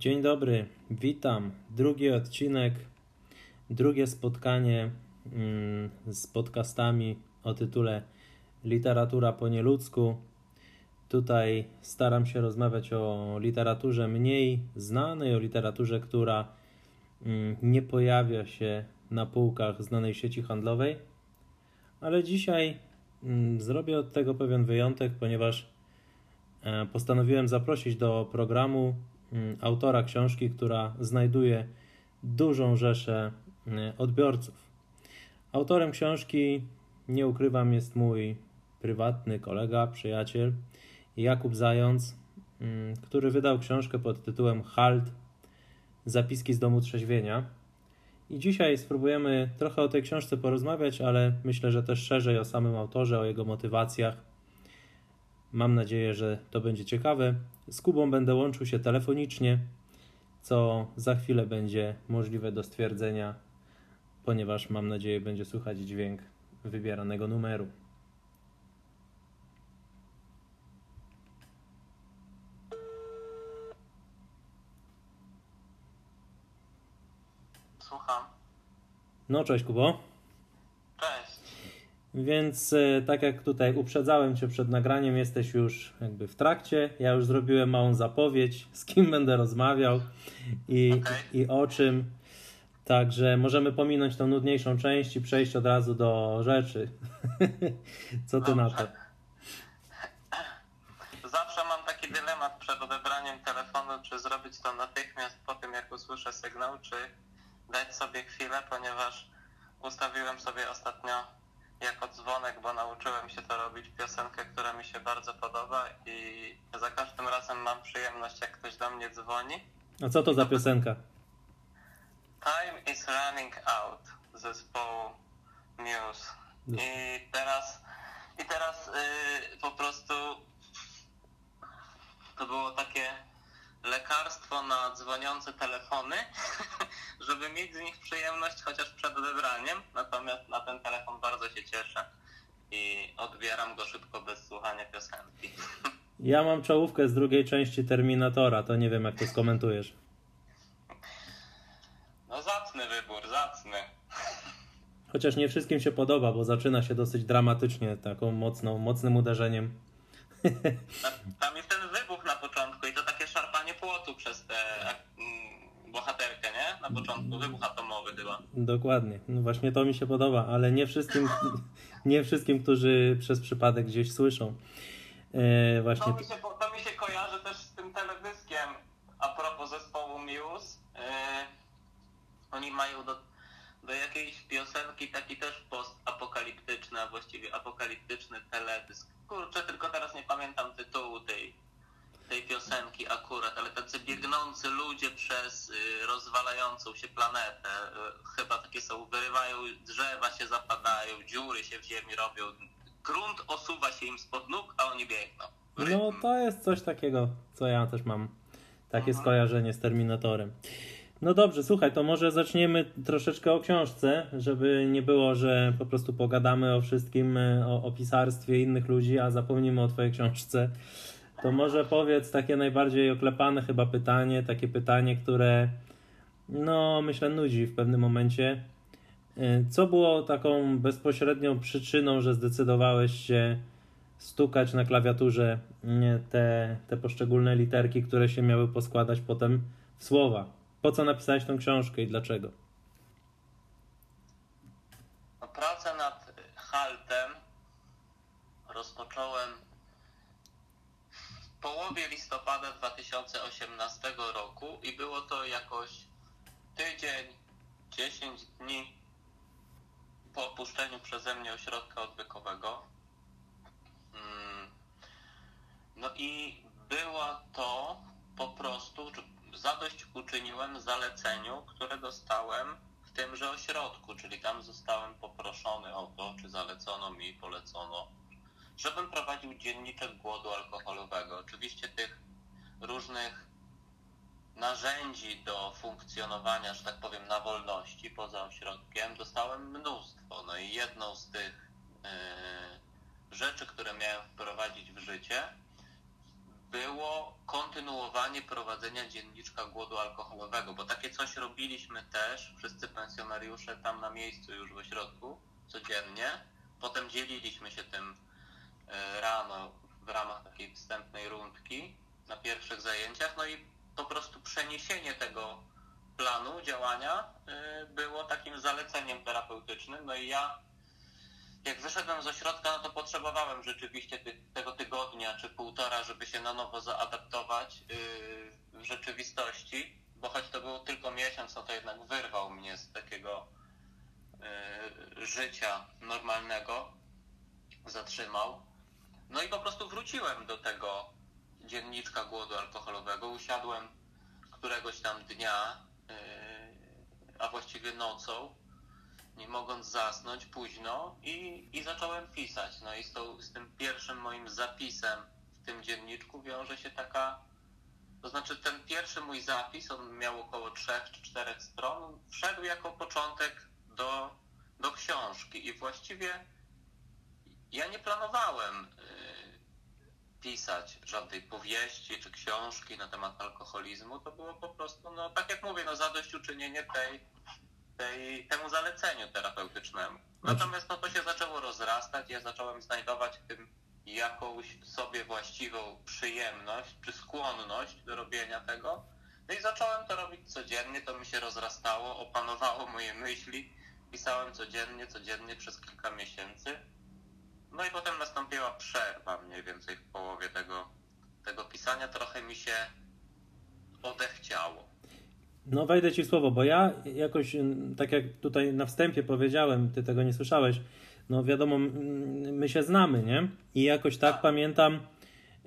Dzień dobry, witam. Drugi odcinek, drugie spotkanie mm, z podcastami o tytule Literatura po nieludzku. Tutaj staram się rozmawiać o literaturze mniej znanej, o literaturze, która mm, nie pojawia się na półkach znanej sieci handlowej, ale dzisiaj mm, zrobię od tego pewien wyjątek, ponieważ e, postanowiłem zaprosić do programu autora książki, która znajduje dużą rzeszę mm, odbiorców. Autorem książki, nie ukrywam, jest mój prywatny kolega, przyjaciel Jakub Zając, mm, który wydał książkę pod tytułem Halt Zapiski z domu trzeźwienia. I dzisiaj spróbujemy trochę o tej książce porozmawiać, ale myślę, że też szerzej o samym autorze, o jego motywacjach. Mam nadzieję, że to będzie ciekawe. Z Kubą będę łączył się telefonicznie, co za chwilę będzie możliwe do stwierdzenia, ponieważ mam nadzieję będzie słychać dźwięk wybieranego numeru. Słucham. No, cześć Kubo. Więc e, tak jak tutaj uprzedzałem Cię przed nagraniem, jesteś już jakby w trakcie. Ja już zrobiłem małą zapowiedź, z kim będę rozmawiał i, okay. i o czym. Także możemy pominąć tą nudniejszą część i przejść od razu do rzeczy. Co ty Dobrze. na to? Zawsze mam taki dylemat przed odebraniem telefonu, czy zrobić to natychmiast po tym, jak usłyszę sygnał, czy dać sobie chwilę, ponieważ ustawiłem sobie ostatnio jako dzwonek, bo nauczyłem się to robić piosenkę, która mi się bardzo podoba i za każdym razem mam przyjemność, jak ktoś do mnie dzwoni. A co to za piosenka? Time is running out zespołu News. I teraz, i teraz yy, po prostu to było takie lekarstwo na dzwoniące telefony, żeby mieć z nich przyjemność chociaż przed odebraniem. Natomiast na ten telefon bardzo się cieszę i odbieram go szybko bez słuchania piosenki. Ja mam czołówkę z drugiej części Terminatora, to nie wiem jak to skomentujesz. No zacny wybór, zacny. Chociaż nie wszystkim się podoba, bo zaczyna się dosyć dramatycznie, taką mocną, mocnym uderzeniem. Tam jest ten Na początku wybuch atomowy chyba. Dokładnie. No właśnie to mi się podoba, ale nie wszystkim, nie wszystkim, którzy przez przypadek gdzieś słyszą. E, właśnie to, mi się, to mi się kojarzy też z tym teledyskiem a propos zespołu Muse. E, oni mają do, do jakiejś piosenki taki też postapokaliptyczny, a właściwie apokaliptyczny teledysk kurczę, tylko teraz nie pamiętam tytułu tej, tej piosenki akurat, ale tacy biegnący ludzie przez y, rozwalającą się planetę, y, chyba takie są, wyrywają, drzewa się zapadają, dziury się w ziemi robią, grunt osuwa się im spod nóg, a oni biegną. No to jest coś takiego, co ja też mam, takie mhm. skojarzenie z Terminatorem. No dobrze, słuchaj, to może zaczniemy troszeczkę o książce, żeby nie było, że po prostu pogadamy o wszystkim, e, o, o pisarstwie innych ludzi, a zapomnimy o Twojej książce. To może powiedz takie najbardziej oklepane chyba pytanie, takie pytanie, które no myślę nudzi w pewnym momencie. E, co było taką bezpośrednią przyczyną, że zdecydowałeś się stukać na klawiaturze te, te poszczególne literki, które się miały poskładać potem w słowa? Po co napisałeś tą książkę i dlaczego? No, pracę nad Haltem rozpocząłem w połowie listopada 2018 roku i było to jakoś tydzień, 10 dni po opuszczeniu przeze mnie ośrodka odwykowego. Mm. No i była to po prostu, zadość uczyniłem zaleceniu, które dostałem w tymże ośrodku, czyli tam zostałem poproszony o to, czy zalecono mi, polecono, żebym prowadził dzienniczek głodu alkoholowego. Różnych narzędzi do funkcjonowania, że tak powiem, na wolności poza ośrodkiem dostałem mnóstwo. No i jedną z tych yy, rzeczy, które miałem wprowadzić w życie, było kontynuowanie kontynuowanie prowadzenia dzienniczka głodu alkoholowego, bo takie coś robiliśmy też, wszyscy pensjonariusze tam na miejscu już w ośrodku, codziennie. Potem dzieliliśmy się tym e, rano w ramach takiej wstępnej rundki na pierwszych zajęciach, no i po prostu przeniesienie tego planu działania e, było takim zaleceniem terapeutycznym, no i ja jak wyszedłem z ośrodka, no to potrzebowałem rzeczywiście tego tygodnia czy półtora, żeby się na nowo zaadaptować yy, w rzeczywistości, bo choć to był tylko miesiąc, no to jednak wyrwał mnie z takiego yy, życia normalnego, zatrzymał. No i po prostu wróciłem do tego dzienniczka głodu alkoholowego, usiadłem któregoś tam dnia, yy, a właściwie nocą, nie mogąc zasnąć późno i, i zacząłem pisać. No i z, tą, z tym pierwszym moim zapisem w tym dzienniczku wiąże się taka, to znaczy ten pierwszy mój zapis, on miał około trzech czy czterech stron, wszedł jako początek do, do książki i właściwie ja nie planowałem pisać żadnej powieści czy książki na temat alkoholizmu. To było po prostu, no tak jak mówię, no zadośćuczynienie tej tej, temu zaleceniu terapeutycznemu. Natomiast no, to się zaczęło rozrastać, ja zacząłem znajdować w tym jakąś sobie właściwą przyjemność czy skłonność do robienia tego. No i zacząłem to robić codziennie, to mi się rozrastało, opanowało moje myśli. Pisałem codziennie, codziennie przez kilka miesięcy. No i potem nastąpiła przerwa mniej więcej w połowie tego, tego pisania. Trochę mi się odechciało. No wejdę Ci w słowo, bo ja jakoś, tak jak tutaj na wstępie powiedziałem, Ty tego nie słyszałeś, no wiadomo, my się znamy, nie? I jakoś tak pamiętam,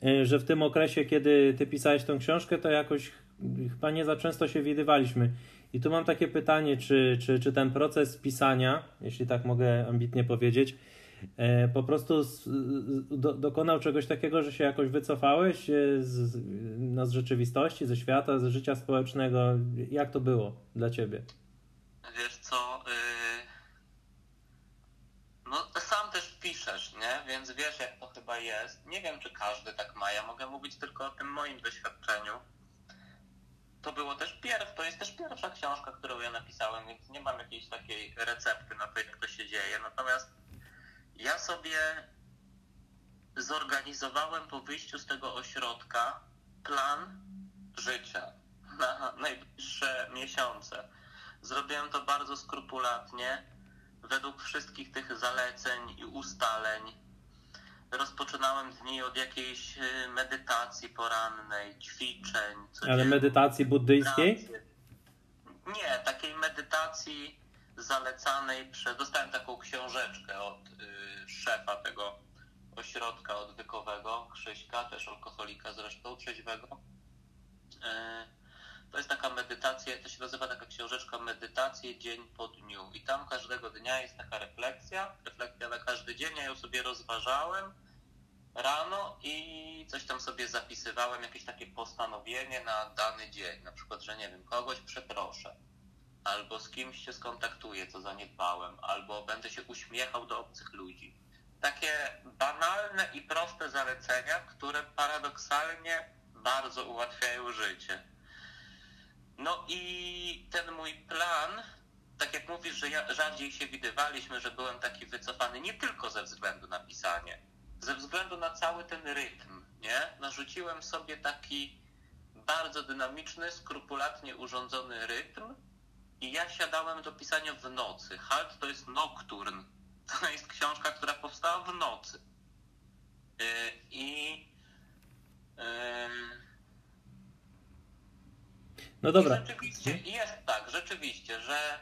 y, że w tym okresie, kiedy Ty pisałeś tą książkę, to jakoś chyba nie za często się widywaliśmy. I tu mam takie pytanie, czy, czy, czy ten proces pisania, jeśli tak mogę ambitnie powiedzieć, po prostu z, do, dokonał czegoś takiego, że się jakoś wycofałeś e, z, no, z rzeczywistości, ze świata, ze życia społecznego. Jak to było dla ciebie? Wiesz co, yy... no sam też piszesz, nie? Więc wiesz jak to chyba jest. Nie wiem, czy każdy tak ma. Ja mogę mówić tylko o tym moim doświadczeniu. To było też pierw, to jest też pierwsza książka, którą ja napisałem, więc nie mam jakiejś takiej recepty na to, jak to się dzieje. Natomiast ja sobie zorganizowałem po wyjściu z tego ośrodka plan życia na najbliższe miesiące. Zrobiłem to bardzo skrupulatnie, według wszystkich tych zaleceń i ustaleń. Rozpoczynałem dni od jakiejś y, medytacji porannej, ćwiczeń. Ale medytacji buddyjskiej? Nie, takiej medytacji zalecanej przez. Dostałem taką książeczkę od y, szefa tego ośrodka odwykowego, Krzyśka, też alkoholika zresztą, trzeźwego. Y, to jest taka medytacja, to się nazywa taka książeczka Medytacje dzień po dniu. I tam każdego dnia jest taka refleksja, refleksja na każdy dzień. Ja ją sobie rozważałem rano i coś tam sobie zapisywałem, jakieś takie postanowienie na dany dzień. Na przykład, że nie wiem, kogoś przeproszę albo z kimś się skontaktuję, co zaniedbałem, albo będę się uśmiechał do obcych ludzi. Takie banalne i proste zalecenia, które paradoksalnie bardzo ułatwiają życie. No i ten mój plan, tak jak mówisz, że ja rzadziej się widywaliśmy, że byłem taki wycofany nie tylko ze względu na pisanie, ze względu na cały ten rytm, nie? Narzuciłem sobie taki bardzo dynamiczny, skrupulatnie urządzony rytm, i ja siadałem do pisania w nocy. Halt to jest nocturn. To jest książka, która powstała w nocy. Y, I. No dobra. I rzeczywiście jest tak, rzeczywiście, że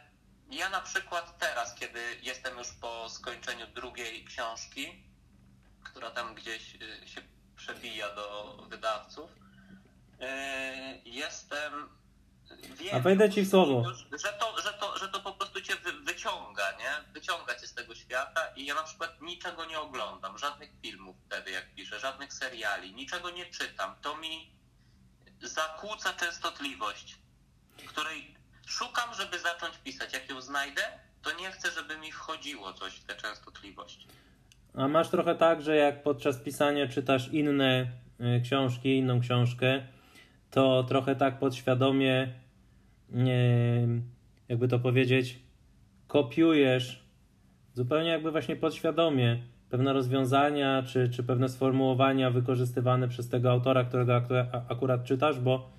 ja na przykład teraz, kiedy jestem już po skończeniu drugiej książki, która tam gdzieś y, się przebija do wydawców, y, jestem Wiem, A wejdę ci w słowo. Że to, że to, że to po prostu cię wy, wyciąga, nie? Wyciąga cię z tego świata i ja na przykład niczego nie oglądam, żadnych filmów wtedy jak piszę, żadnych seriali, niczego nie czytam. To mi zakłóca częstotliwość, której szukam, żeby zacząć pisać. Jak ją znajdę, to nie chcę, żeby mi wchodziło coś w tę częstotliwość. A masz trochę tak, że jak podczas pisania czytasz inne y, książki, inną książkę, to trochę tak podświadomie, jakby to powiedzieć, kopiujesz zupełnie jakby właśnie podświadomie pewne rozwiązania czy, czy pewne sformułowania wykorzystywane przez tego autora, którego akurat czytasz, bo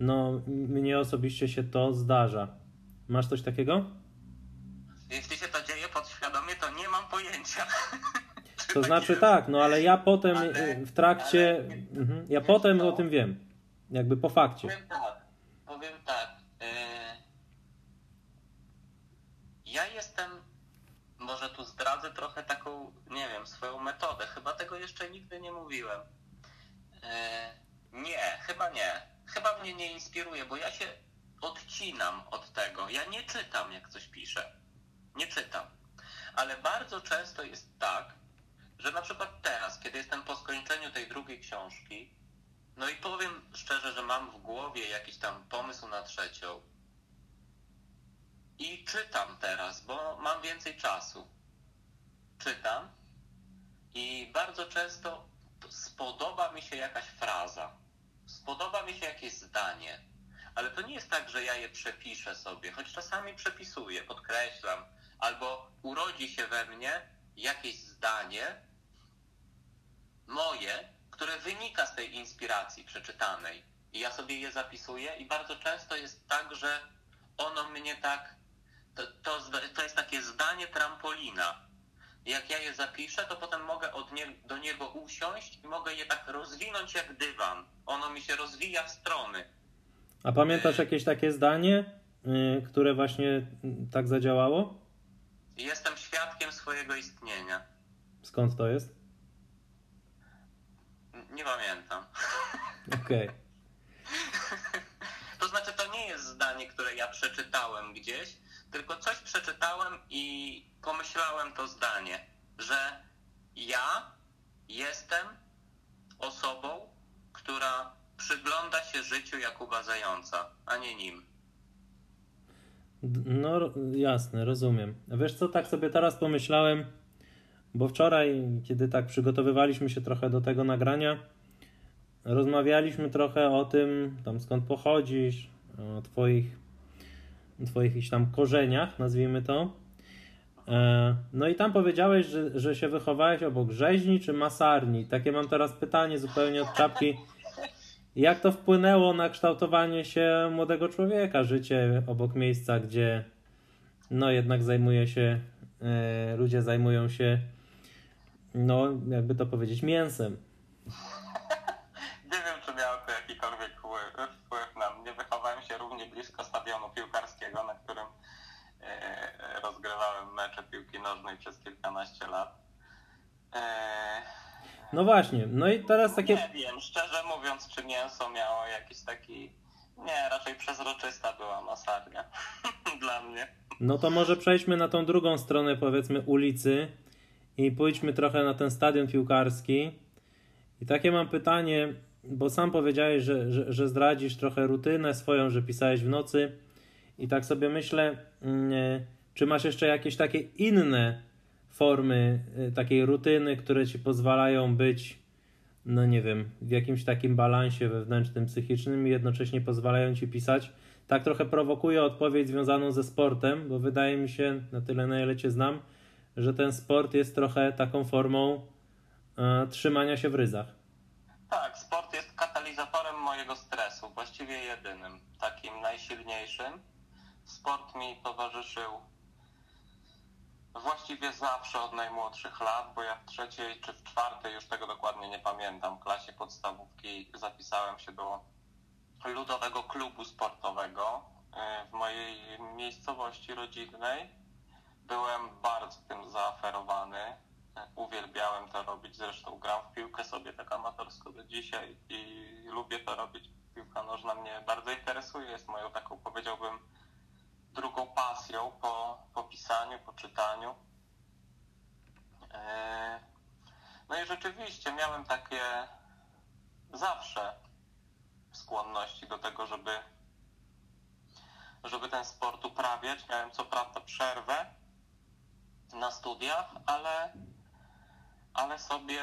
no, mnie osobiście się to zdarza. Masz coś takiego? Jeśli się to dzieje podświadomie, to nie mam pojęcia. To znaczy tak, no ale ja potem ale, w trakcie, ale, mhm, ja potem o tym wiem, jakby po fakcie. Powiem Ja nie czytam, jak coś piszę. Nie czytam. Ale bardzo często jest tak, że na przykład teraz, kiedy jestem po skończeniu tej drugiej książki, no i powiem szczerze, że mam w głowie jakiś tam pomysł na trzecią i czytam teraz, bo mam więcej czasu. Czytam i bardzo często spodoba mi się jakaś fraza, spodoba mi się jakieś zdanie, ale to nie jest tak, że ja je przepiszę sobie, choć czasami przepisuję, podkreślam, albo urodzi się we mnie jakieś zdanie moje, które wynika z tej inspiracji przeczytanej. I ja sobie je zapisuję i bardzo często jest tak, że ono mnie tak, to, to, to jest takie zdanie trampolina. Jak ja je zapiszę, to potem mogę nie, do niego usiąść i mogę je tak rozwinąć jak dywan. Ono mi się rozwija w strony. A pamiętasz jakieś takie zdanie, yy, które właśnie tak zadziałało? Jestem świadkiem swojego istnienia. Skąd to jest? Nie pamiętam. Okej. Okay. to znaczy, to nie jest zdanie, które ja przeczytałem gdzieś, tylko coś przeczytałem i pomyślałem to zdanie, że ja jestem osobą, która przygląda się życiu Jakuba Zająca, a nie nim. No jasne, rozumiem. Wiesz co, tak sobie teraz pomyślałem, bo wczoraj, kiedy tak przygotowywaliśmy się trochę do tego nagrania, rozmawialiśmy trochę o tym, tam skąd pochodzisz, o twoich, twoich jakichś tam korzeniach, nazwijmy to. E, no i tam powiedziałeś, że, że się wychowałeś obok rzeźni czy masarni. Takie mam teraz pytanie zupełnie od czapki. Jak to wpłynęło na kształtowanie się młodego człowieka, życie obok miejsca, gdzie no jednak zajmuje się, e, ludzie zajmują się, no jakby to powiedzieć, mięsem. Nie wiem, czy miało to jakikolwiek wpływ na mnie. Wychowałem się równie blisko stadionu piłkarskiego, na którym e, rozgrywałem mecze piłki nożnej przez kilkanaście lat. E, no właśnie, no i teraz takie... Nie wiem, szczerze mówiąc, czy mięso miało jakiś taki... Nie, raczej przezroczysta była masarnia dla mnie. No to może przejdźmy na tą drugą stronę, powiedzmy, ulicy i pójdźmy trochę na ten stadion piłkarski. I takie mam pytanie, bo sam powiedziałeś, że, że, że zdradzisz trochę rutynę swoją, że pisałeś w nocy. I tak sobie myślę, mm, czy masz jeszcze jakieś takie inne formy y, takiej rutyny, które ci pozwalają być, no nie wiem, w jakimś takim balansie wewnętrznym, psychicznym i jednocześnie pozwalają ci pisać. Tak trochę prowokuje odpowiedź związaną ze sportem, bo wydaje mi się, na tyle na ile cię znam, że ten sport jest trochę taką formą e, trzymania się w ryzach. Tak, sport jest katalizatorem mojego stresu, właściwie jedynym, takim najsilniejszym. Sport mi towarzyszył właściwie zawsze od najmłodszych lat, bo ja w trzeciej czy w czwartej, już tego dokładnie nie pamiętam, klasie podstawówki zapisałem się do ludowego klubu sportowego e, w mojej miejscowości rodzinnej. Byłem bardzo tym zaaferowany. E, uwielbiałem to robić, zresztą gram w piłkę sobie tak amatorsko do dzisiaj i lubię to robić. Piłka nożna mnie bardzo interesuje, jest moją taką, powiedziałbym, drugą pasją po, po pisaniu, po czytaniu. E, no i rzeczywiście miałem takie zawsze skłonności do tego, żeby, żeby ten sport uprawiać. Miałem co prawda przerwę na studiach, ale ale sobie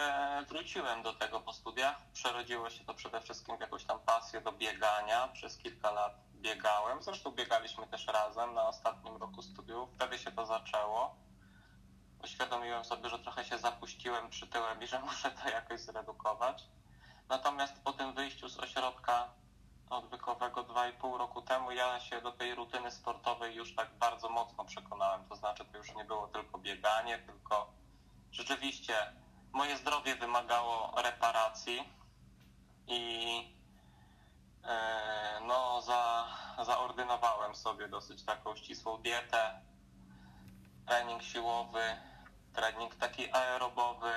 wróciłem do tego po studiach. Przerodziło się to przede wszystkim w jakąś tam pasję do biegania. Przez kilka lat biegałem. Zresztą biegaliśmy też razem na ostatnim roku studiów. Wtedy się to zaczęło. Uświadomiłem sobie, że trochę się zapuściłem przy tyłem i że muszę to jakoś zredukować. Natomiast po tym wyjściu z ośrodka odwykowego 2,5 roku temu ja się do tej rutyny sportowej już tak bardzo mocno przekonałem. To znaczy to już nie było tylko bieganie, tylko rzeczywiście moje zdrowie wymagało reparacji i no, za, zaordynowałem sobie dosyć taką ścisłą dietę, trening siłowy, trening taki aerobowy.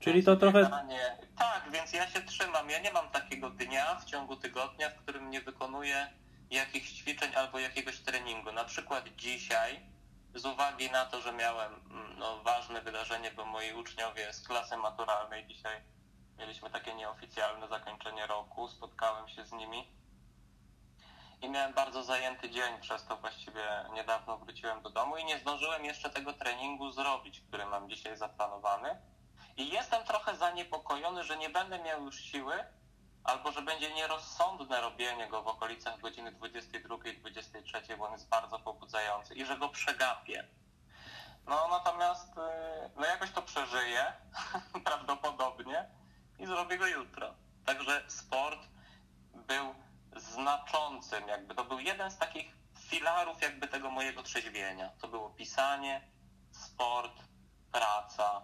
Czyli to trochę. Bieganie. Tak, więc ja się trzymam. Ja nie mam takiego dnia w ciągu tygodnia, w którym nie wykonuję jakichś ćwiczeń albo jakiegoś treningu. Na przykład dzisiaj, z uwagi na to, że miałem mm, no, ważne wydarzenie, bo moi uczniowie z klasy maturalnej dzisiaj mieliśmy takie nieoficjalne zakończenie roku, spotkałem się z nimi i miałem bardzo zajęty dzień, przez to właściwie niedawno wróciłem do domu i nie zdążyłem jeszcze tego treningu zrobić, który mam dzisiaj zaplanowany. I jestem trochę zaniepokojony, że nie będę miał już siły, albo że będzie nierozsądne robienie go w okolicach godziny 22-23, bo on jest bardzo pobudzający i że go przegapię. No natomiast y, no jakoś to przeżyję, prawdopodobnie, i zrobię go jutro. Także sport był znaczącym, jakby to był jeden z takich filarów jakby tego mojego trzeźwienia. To było pisanie, sport, praca.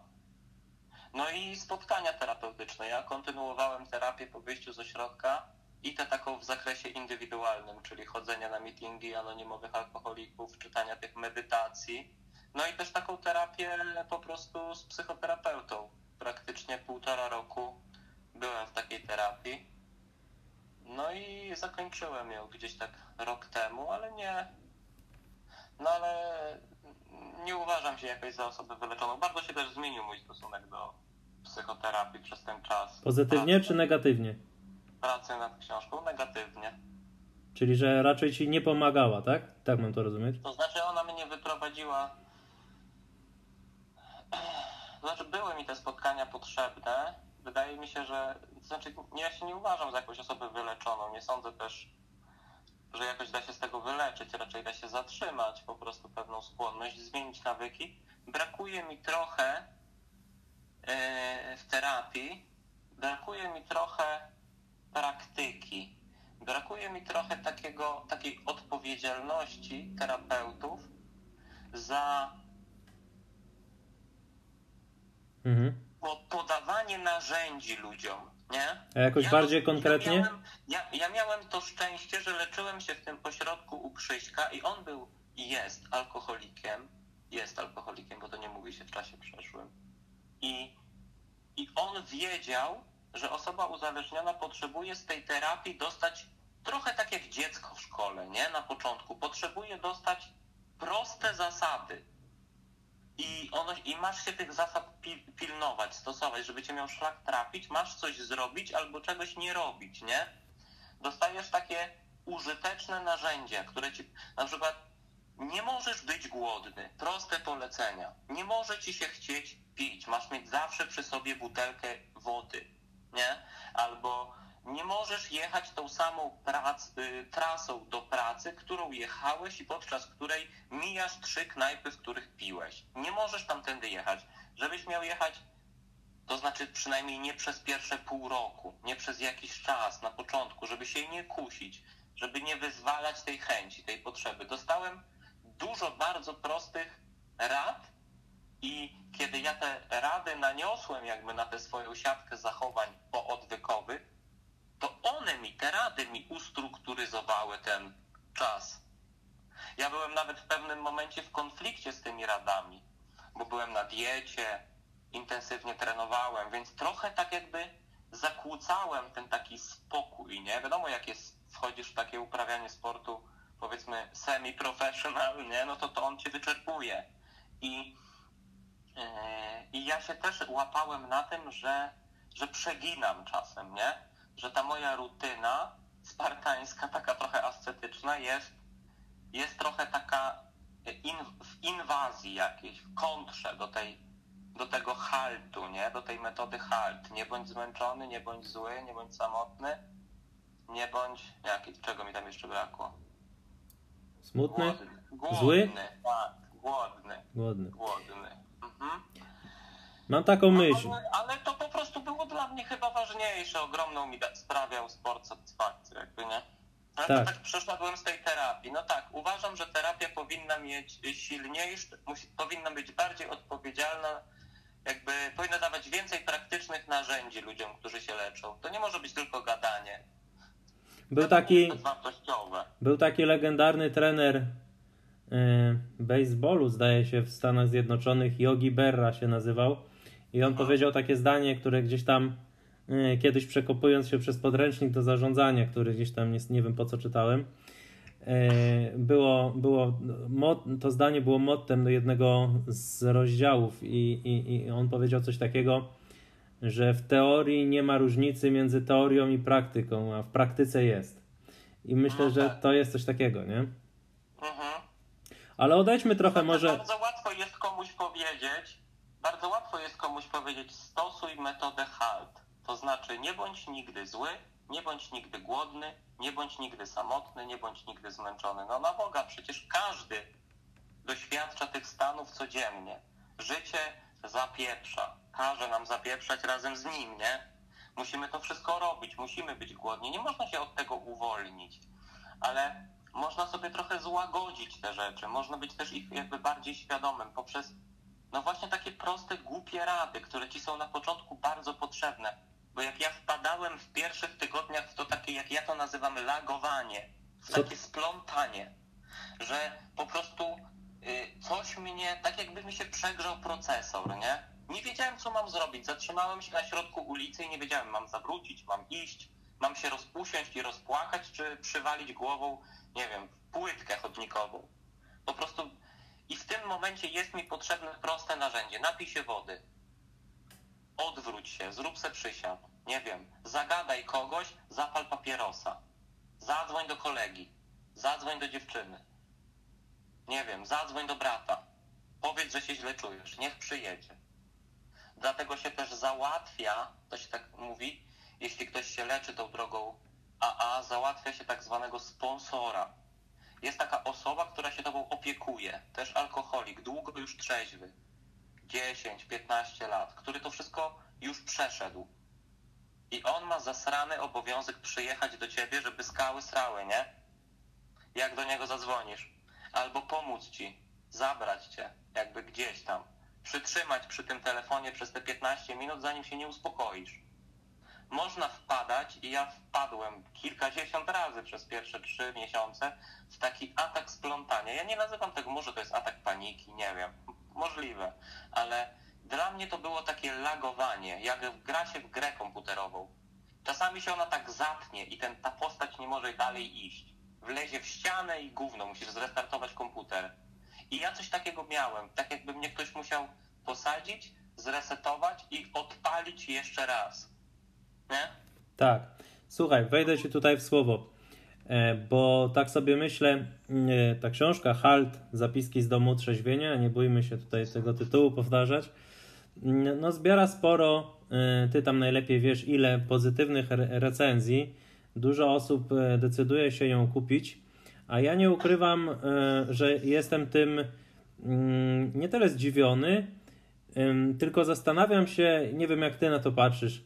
No i spotkania terapeutyczne. Ja kontynuowałem terapię po wyjściu z ośrodka i tę taką w zakresie indywidualnym, czyli chodzenia na meetingi anonimowych alkoholików, czytania tych medytacji. No i też taką terapię po prostu z psychoterapeutą. Praktycznie półtora roku byłem w takiej terapii. No i zakończyłem ją gdzieś tak rok temu, ale nie. No ale nie uważam się jakoś za osobę wyleczoną. Bardzo się też zmienił mój stosunek do psychoterapii przez ten czas. Pozytywnie pracy, czy negatywnie? Pracy nad książką negatywnie. Czyli, że raczej ci nie pomagała, tak? Tak mam to rozumieć? To znaczy ona mnie wyprowadziła. Znaczy były mi te spotkania potrzebne. Wydaje mi się, że. Znaczy ja się nie uważam za jakąś osobę wyleczoną. Nie sądzę też, że jakoś da się z tego wyleczyć. Raczej da się zatrzymać po prostu pewną skłonność, zmienić nawyki. Brakuje mi trochę yy, w terapii, brakuje mi trochę praktyki. Brakuje mi trochę takiego, takiej odpowiedzialności terapeutów za Mhm. po- podawanie narzędzi ludziom, nie? A jakoś bardziej to- konkretnie? Ja miałem, ja, ja miałem to szczęście, że leczyłem się w tym ośrodku u Krzyśka i on był i jest alkoholikiem. Jest alkoholikiem, bo to nie mówi się w czasie przeszłym. I, I on wiedział, że osoba uzależniona potrzebuje z tej terapii dostać trochę tak jak dziecko w szkole, nie? Na początku. Potrzebuje dostać proste zasady. I, ono, I masz się tych zasad pi- pilnować, stosować, żeby cię miał szlak trafić, masz coś zrobić albo czegoś nie robić, nie? Dostajesz takie użyteczne narzędzia, które ci, na przykład, nie możesz być głodny, proste polecenia. Nie może ci się chcieć pić, masz mieć zawsze przy sobie butelkę wody, nie? Albo nie możesz jechać tą samą prac, y, trasą do pracy, którą jechałeś i podczas której mijasz trzy knajpy, w których piłeś. Nie możesz tamtędy jechać. Żebyś miał jechać, to znaczy przynajmniej nie przez pierwsze pół roku, nie przez jakiś czas na początku, żeby się nie kusić, żeby nie wyzwalać tej chęci, tej potrzeby. Dostałem dużo bardzo prostych rad i kiedy ja te rady naniosłem jakby na tę swoją siatkę zachowań poodwykowych, to one mi, te rady mi ustrukturyzowały ten czas. Ja byłem nawet w pewnym momencie w konflikcie z tymi radami, bo byłem na diecie, intensywnie trenowałem, więc trochę tak jakby zakłócałem ten taki spokój, nie? Wiadomo, jak jest, wchodzisz w takie uprawianie sportu, powiedzmy semi-professional, nie? No to to on cię wyczerpuje. I, yy, i ja się też łapałem na tym, że, że przeginam czasem, nie? Że ta moja rutyna spartańska, taka trochę ascetyczna jest, jest trochę taka in, w inwazji jakiejś, w kontrze do tej do tego haltu, nie? Do tej metody halt. Nie bądź zmęczony, nie bądź zły, nie bądź samotny, nie bądź... Jak, czego mi tam jeszcze brakło? Smutny? Głodny. Głodny. Zły? Tak, głodny. Głodny. Głodny. Mhm. Mam taką myśl. ale, ale to po prostu było dla mnie chyba ważniejsze. Ogromną mi sprawiał sport satysfakcję, jakby nie. Ale Tak. tak przeszedłem z tej terapii. No tak, uważam, że terapia powinna mieć silniejszy, musi, powinna być bardziej odpowiedzialna, jakby powinna dawać więcej praktycznych narzędzi ludziom, którzy się leczą. To nie może być tylko gadanie. Był taki, był taki legendarny trener e, baseballu, zdaje się, w Stanach Zjednoczonych, Yogi Berra się nazywał. I on powiedział takie zdanie, które gdzieś tam e, kiedyś przekopując się przez podręcznik do zarządzania, który gdzieś tam nie, nie wiem po co czytałem, e, było, było to zdanie było mottem do jednego z rozdziałów i, i, i on powiedział coś takiego, że w teorii nie ma różnicy między teorią i praktyką, a w praktyce jest. I myślę, No że tak. to jest coś takiego, nie? Mhm. Ale odejdźmy trochę może. Bardzo łatwo jest komuś powiedzieć, bardzo łatwo jest komuś powiedzieć, stosuj metodę HALT. To znaczy, nie bądź nigdy zły, nie bądź nigdy głodny, nie bądź nigdy samotny, nie bądź nigdy zmęczony. No na Boga, przecież każdy doświadcza tych stanów codziennie. Życie zapieprza, każe nam zapieprzać razem z nim, nie? Musimy to wszystko robić, musimy być głodni, nie można się od tego uwolnić. Ale można sobie trochę złagodzić te rzeczy, można być też ich jakby bardziej świadomym poprzez no właśnie takie proste, głupie rady, które ci są na początku bardzo potrzebne. Bo jak ja wpadałem w pierwszych tygodniach w to takie, jak ja to nazywam, lagowanie, w takie splątanie, że po prostu y, coś mnie, tak jakby mi się przegrzał procesor, nie? Nie wiedziałem, co mam zrobić. Zatrzymałem się na środku ulicy i nie wiedziałem, mam zawrócić, mam iść, mam się rozpusiąść i rozpłakać, czy przywalić głową, nie wiem, płytkę chodnikową. Po prostu i w tym momencie jest mi potrzebne proste narzędzie. Napij się wody. Odwróć się, zrób se przysiad. Nie wiem, zagadaj kogoś, zapal papierosa. Zadzwoń do kolegi. Zadzwoń do dziewczyny. Nie wiem, zadzwoń do brata. Powiedz, że się źle czujesz. Niech przyjedzie. Dlatego się też załatwia, to się tak mówi, jeśli ktoś się leczy tą drogą AA, załatwia się tak zwanego sponsora. Jest taka osoba, która się tobą opiekuje, też alkoholik, długo już trzeźwy, 10-15 lat, który to wszystko już przeszedł. I on ma zasrany obowiązek przyjechać do ciebie, żeby skały srały, nie? Jak do niego zadzwonisz. Albo pomóc ci, zabrać cię, jakby gdzieś tam. Przytrzymać przy tym telefonie przez te 15 minut, zanim się nie uspokoisz. Można wpadać i ja wpadłem kilkadziesiąt razy przez pierwsze trzy miesiące w taki atak splątania. Ja nie nazywam tego, może to jest atak paniki, nie wiem, możliwe, ale dla mnie to było takie lagowanie, jak gra się w grę komputerową. Czasami się ona tak zatnie i ten, ta postać nie może dalej iść. Wlezie w ścianę i gówno, musisz zrestartować komputer. I ja coś takiego miałem, tak jakby mnie ktoś musiał posadzić, zresetować i odpalić jeszcze raz. Nie? Tak. Słuchaj, wejdę ci tutaj w słowo, e, bo tak sobie myślę, e, ta książka Halt, zapiski z domu trzeźwienia, nie bójmy się tutaj tego tytułu powtarzać, no zbiera sporo, e, ty tam najlepiej wiesz ile pozytywnych re- recenzji, dużo osób decyduje się ją kupić, a ja nie ukrywam, że jestem tym mm, nie tyle zdziwiony, tylko zastanawiam się, nie wiem jak ty na to patrzysz,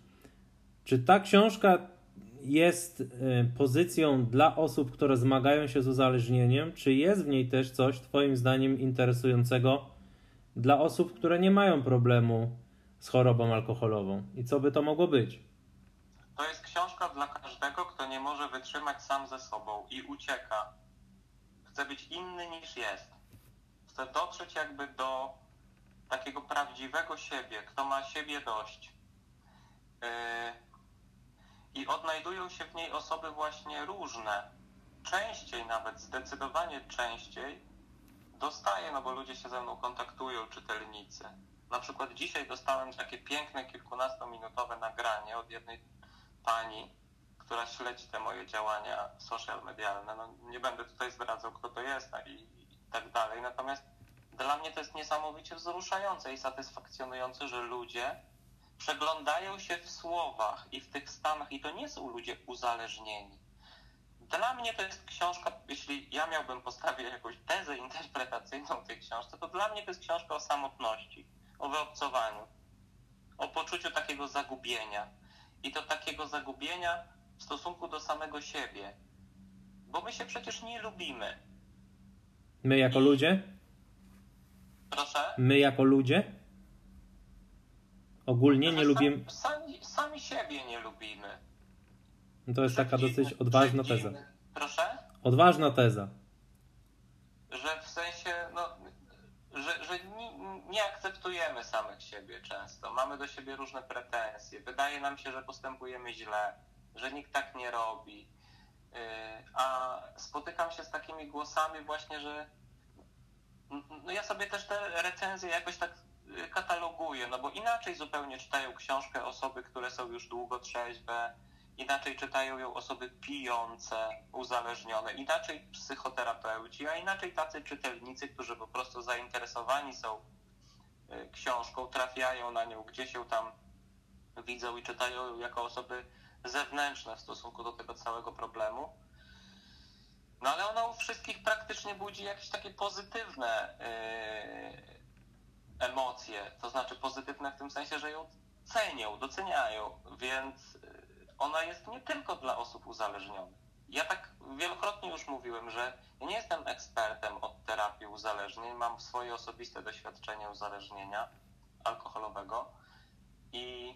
czy ta książka jest y, pozycją dla osób, które zmagają się z uzależnieniem? Czy jest w niej też coś, Twoim zdaniem, interesującego dla osób, które nie mają problemu z chorobą alkoholową? I co by to mogło być? To jest książka dla każdego, kto nie może wytrzymać sam ze sobą i ucieka. Chce być inny niż jest. Chce dotrzeć jakby do takiego prawdziwego siebie, kto ma siebie dość. Yy, I odnajdują się w niej osoby właśnie różne. Częściej nawet, zdecydowanie częściej dostaję, no bo ludzie się ze mną kontaktują, czytelnicy. Na przykład dzisiaj dostałem takie piękne, kilkunastominutowe nagranie od jednej pani, która śledzi te moje działania social medialne. No, nie będę tutaj zdradzał, kto to jest a i, i tak dalej. Natomiast Dla mnie to jest niesamowicie wzruszające i satysfakcjonujące, że ludzie przeglądają się w słowach i w tych stanach, i to nie są ludzie uzależnieni. Dla mnie to jest książka, jeśli ja miałbym postawić jakąś tezę interpretacyjną tej książce, to dla mnie to jest książka o samotności, o wyobcowaniu, o poczuciu takiego zagubienia. I to takiego zagubienia w stosunku do samego siebie. Bo my się przecież nie lubimy. My jako ludzie? Proszę? My jako ludzie? Ogólnie nie lubimy. Sami, sami, siebie nie lubimy. No To jest taka dosyć odważna teza. Proszę? Odważna teza. Że w sensie, no, że, że nie, nie akceptujemy samych siebie często. Mamy do siebie różne pretensje. Wydaje nam się, że postępujemy źle, że nikt tak nie robi. Yy, A spotykam się z takimi głosami właśnie, że no ja sobie też te recenzje jakoś tak kataloguję, no bo inaczej zupełnie czytają książkę osoby, które są już długo trzeźwe, inaczej czytają ją osoby pijące, uzależnione, inaczej psychoterapeuci, a inaczej tacy czytelnicy, którzy po prostu zainteresowani są y, książką, trafiają na nią, gdzie się tam widzą i czytają ją jako osoby zewnętrzne w stosunku do tego całego problemu. No ale ona u wszystkich praktycznie budzi jakieś takie pozytywne yy, emocje, to znaczy pozytywne w tym sensie, że ją cenią, doceniają, więc yy, ona jest nie tylko dla osób uzależnionych. Ja tak wielokrotnie już mówiłem, że nie jestem ekspertem od terapii uzależnień, mam swoje osobiste doświadczenie uzależnienia alkoholowego i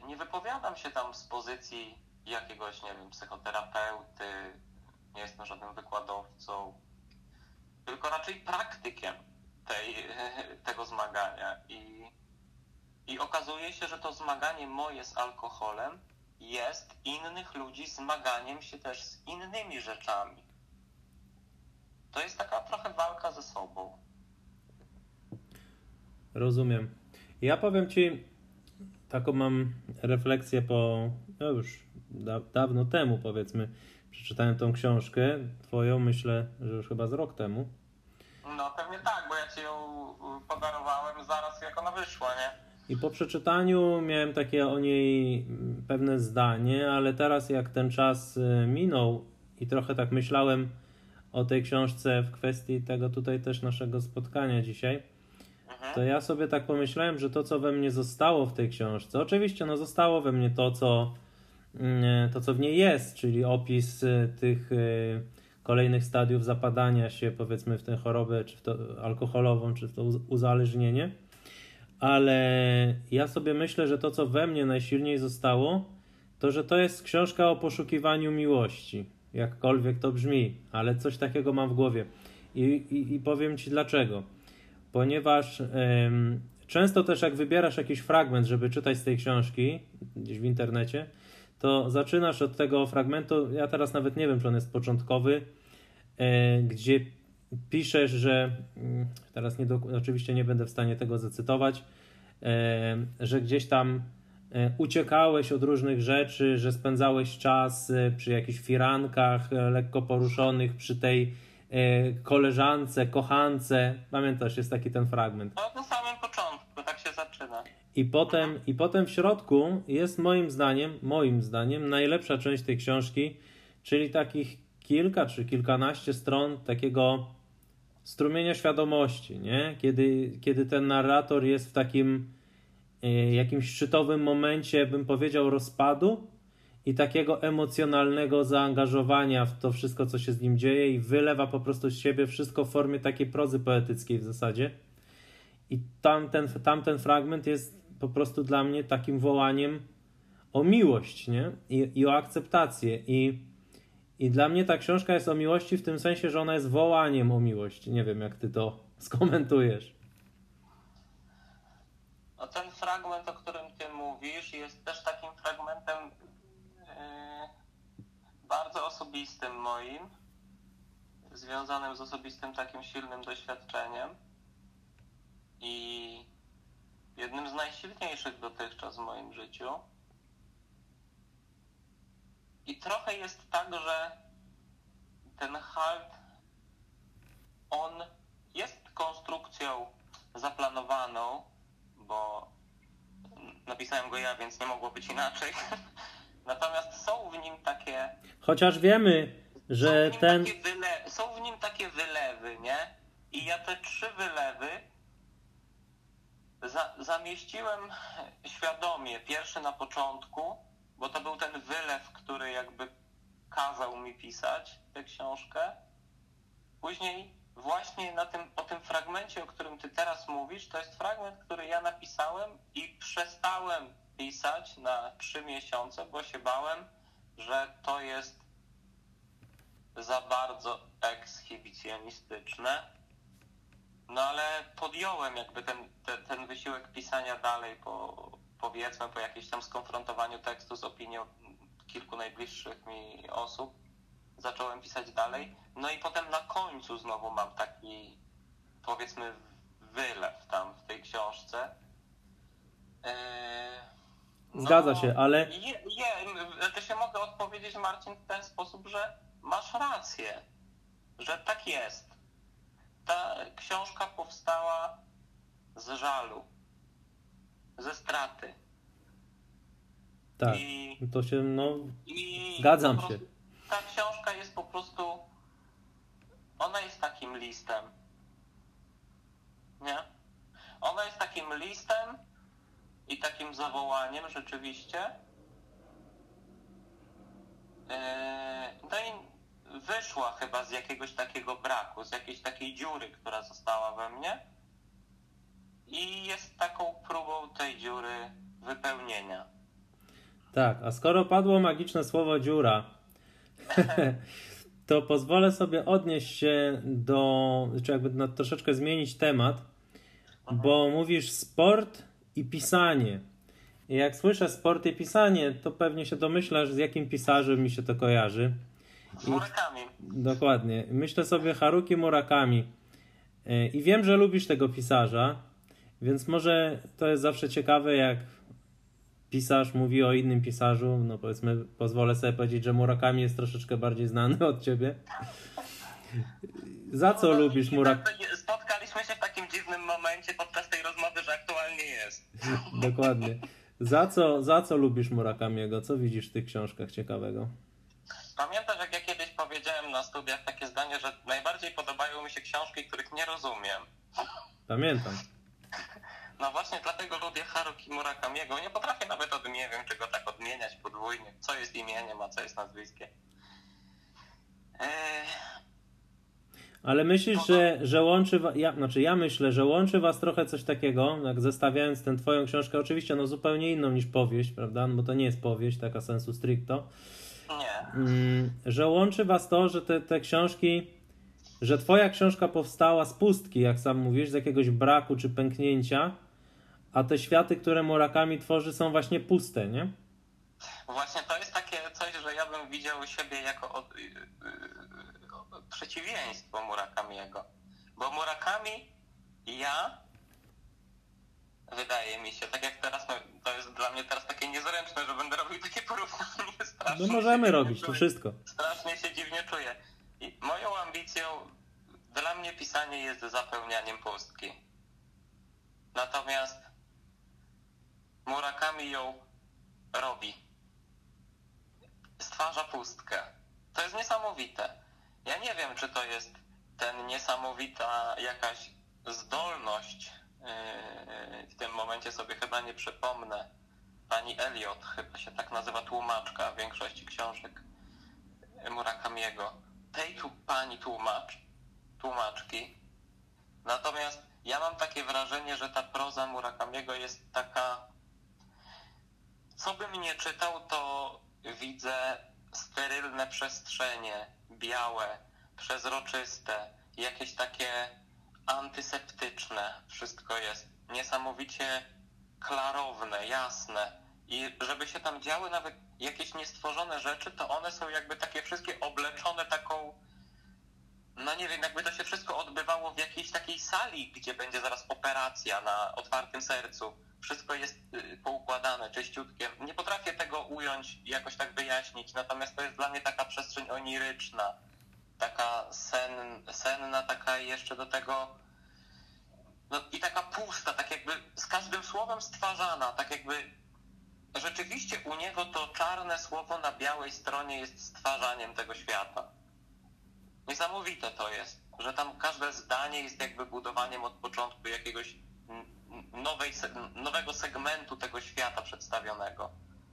yy, nie wypowiadam się tam z pozycji jakiegoś, nie wiem, psychoterapeuty, nie jestem żadnym wykładowcą, tylko raczej praktykiem tej, tego zmagania. I, I okazuje się, że to zmaganie moje z alkoholem jest innych ludzi zmaganiem się też z innymi rzeczami. To jest taka trochę walka ze sobą. Rozumiem. Ja powiem Ci, taką mam refleksję po, no już da, dawno temu powiedzmy, przeczytałem tą książkę, Twoją myślę, że już chyba z rok temu. No pewnie tak, bo ja Ci ją podarowałem zaraz jak ona wyszła, nie? I po przeczytaniu miałem takie o niej pewne zdanie, ale teraz jak ten czas y, minął i trochę tak myślałem o tej książce w kwestii tego tutaj też naszego spotkania dzisiaj, Mhm. to ja sobie tak pomyślałem, że to, co we mnie zostało w tej książce, oczywiście no zostało we mnie to, co, mm, to, co w niej jest, czyli opis y, tych y, kolejnych stadiów zapadania się, powiedzmy, w tę chorobę, czy w to alkoholową, czy w to uz- uzależnienie. Ale ja sobie myślę, że to, co we mnie najsilniej zostało, to, że to jest książka o poszukiwaniu miłości. Jakkolwiek to brzmi, ale coś takiego mam w głowie. I, i, i powiem Ci dlaczego ponieważ em, często też jak wybierasz jakiś fragment, żeby czytać z tej książki gdzieś w internecie, to zaczynasz od tego fragmentu, ja teraz nawet nie wiem, czy on jest początkowy, e, gdzie piszesz, że mm, teraz nie do, oczywiście nie będę w stanie tego zacytować, e, że gdzieś tam e, uciekałeś od różnych rzeczy, że spędzałeś czas e, przy jakichś firankach lekko poruszonych, przy tej koleżance, kochance. Pamiętasz, jest taki ten fragment. No na samym początku, tak się zaczyna. I potem, I potem w środku jest moim zdaniem, moim zdaniem, najlepsza część tej książki, czyli takich kilka czy kilkanaście stron takiego strumienia świadomości, nie? Kiedy, kiedy ten narrator jest w takim e, jakimś szczytowym momencie, bym powiedział, rozpadu i takiego emocjonalnego zaangażowania w to wszystko, co się z nim dzieje i wylewa po prostu z siebie wszystko w formie takiej prozy poetyckiej w zasadzie. I tamten, tamten fragment jest po prostu dla mnie takim wołaniem o miłość, nie? I, i o akceptację. I, I dla mnie ta książka jest o miłości w tym sensie, że ona jest wołaniem o miłość. Nie wiem, jak ty to skomentujesz. No ten fragment, o którym ty mówisz, jest też takim fragmentem yy, bardzo osobistym moim, związanym z osobistym takim silnym doświadczeniem i jednym z najsilniejszych dotychczas w moim życiu. I trochę jest tak, że ten halt, on jest konstrukcją zaplanowaną, bo napisałem go ja, więc nie mogło być inaczej. Natomiast są w nim takie. Chociaż wiemy, że są ten. Są w nim takie wylewy, nie? I ja te trzy wylewy za... zamieściłem świadomie. Pierwszy na początku, bo to był ten wylew, który jakby kazał mi pisać tę książkę. Później właśnie na tym, o tym fragmencie, o którym ty teraz mówisz, to jest fragment, który ja napisałem i przestałem pisać na trzy miesiące, bo się bałem, że to jest za bardzo ekshibicjonistyczne. No ale podjąłem jakby ten, ten, ten wysiłek pisania dalej po, powiedzmy po jakimś tam skonfrontowaniu tekstu z opinią kilku najbliższych mi osób zacząłem pisać dalej. No i potem na końcu znowu mam taki, powiedzmy, wylew tam w tej książce. Eee, no, Zgadza się, ale. Je, je, to się mogę odpowiedzieć, Marcin, w ten sposób, że masz rację, że tak jest. Ta książka powstała z żalu, ze straty. Tak. I, to się, no. I zgadzam się ta książka jest po prostu. Ona jest takim listem. Nie? Ona jest takim listem i takim zawołaniem rzeczywiście. Yy, no i wyszła chyba z jakiegoś takiego braku, z jakiejś takiej dziury, która została we mnie. I jest taką próbą tej dziury wypełnienia. Tak, a skoro padło magiczne słowo dziura, to pozwolę sobie odnieść się do, czy jakby no, troszeczkę zmienić temat, bo mówisz sport i pisanie. I jak słyszę sport i pisanie, to pewnie się domyślasz, z jakim pisarzem mi się to kojarzy. Z Murakami. Dokładnie. Myślę sobie Haruki Murakami. E, I wiem, że lubisz tego pisarza, więc może to jest zawsze ciekawe, jak pisarz mówi o innym pisarzu, no powiedzmy, pozwolę sobie powiedzieć, że Murakami jest troszeczkę bardziej znany od ciebie. Za co no, lubisz Murakami? Spotkaliśmy się w takim dziwnym momencie podczas tej rozmowy, że aktualnie jest. Dokładnie. Za co, za co lubisz Murakamiego? Co widzisz w tych książkach ciekawego? Pamiętasz, jak ja kiedyś powiedziałem na studiach takie zdanie, że najbardziej podobają mi się książki, których nie rozumiem. Pamiętam. No właśnie dlatego lubię Haruki Murakamiego. Nie potrafię nawet od nie wiem, czego tak odmieniać podwójnie. Co jest imieniem, a co jest nazwiskiem. Eee... Ale myślisz, że, że łączy was, ja, znaczy ja myślę, że łączy was trochę coś takiego, jak zestawiając tę twoją książkę, oczywiście no zupełnie inną niż powieść, prawda, no bo to nie jest powieść, taka sensu stricto. Nie. Mm, że łączy was to, że te, te książki, że twoja książka powstała z pustki, jak sam mówisz, z jakiegoś braku czy pęknięcia, a te światy, które Murakami tworzy, są właśnie puste, nie? Właśnie to jest takie coś, że ja bym widział siebie jako od, yy, yy, przeciwieństwo Murakamiego. Bo Murakami ja wydaje mi się, tak jak teraz, no, to jest dla mnie teraz takie niezręczne, że będę robił takie porównanie strasznie. No możemy robić to wszystko. Strasznie się dziwnie czuję. I moją ambicją dla mnie pisanie jest zapełnianiem pustki. Natomiast Murakami ją robi. Stwarza pustkę. To jest niesamowite. Ja nie wiem, czy to jest ten niesamowita jakaś zdolność. Yy, w tym momencie sobie chyba nie przypomnę. Pani Elliot, chyba się tak nazywa tłumaczka w większości książek Murakamiego. Tej tu pani tłumacz, tłumaczki. Natomiast ja mam takie wrażenie, że ta proza Murakamiego jest taka co bym nie czytał, to widzę sterylne przestrzenie, białe, przezroczyste, jakieś takie antyseptyczne. Wszystko jest niesamowicie klarowne, jasne. I żeby się tam działy nawet jakieś niestworzone rzeczy, to one są jakby takie wszystkie obleczone taką, no nie wiem, jakby to się wszystko odbywało w jakiejś takiej sali, gdzie będzie zaraz operacja na otwartym sercu wszystko jest y, poukładane, czyściutkie. Nie potrafię tego ująć, jakoś tak wyjaśnić, natomiast to jest dla mnie taka przestrzeń oniryczna, taka sen, senna, taka jeszcze do tego no i taka pusta, tak jakby z każdym słowem stwarzana, tak jakby rzeczywiście u niego to czarne słowo na białej stronie jest stwarzaniem tego świata. Niesamowite to jest, że tam każde zdanie jest jakby budowaniem od początku jakiegoś nowej, nowego segmentu tego świata przedstawionego.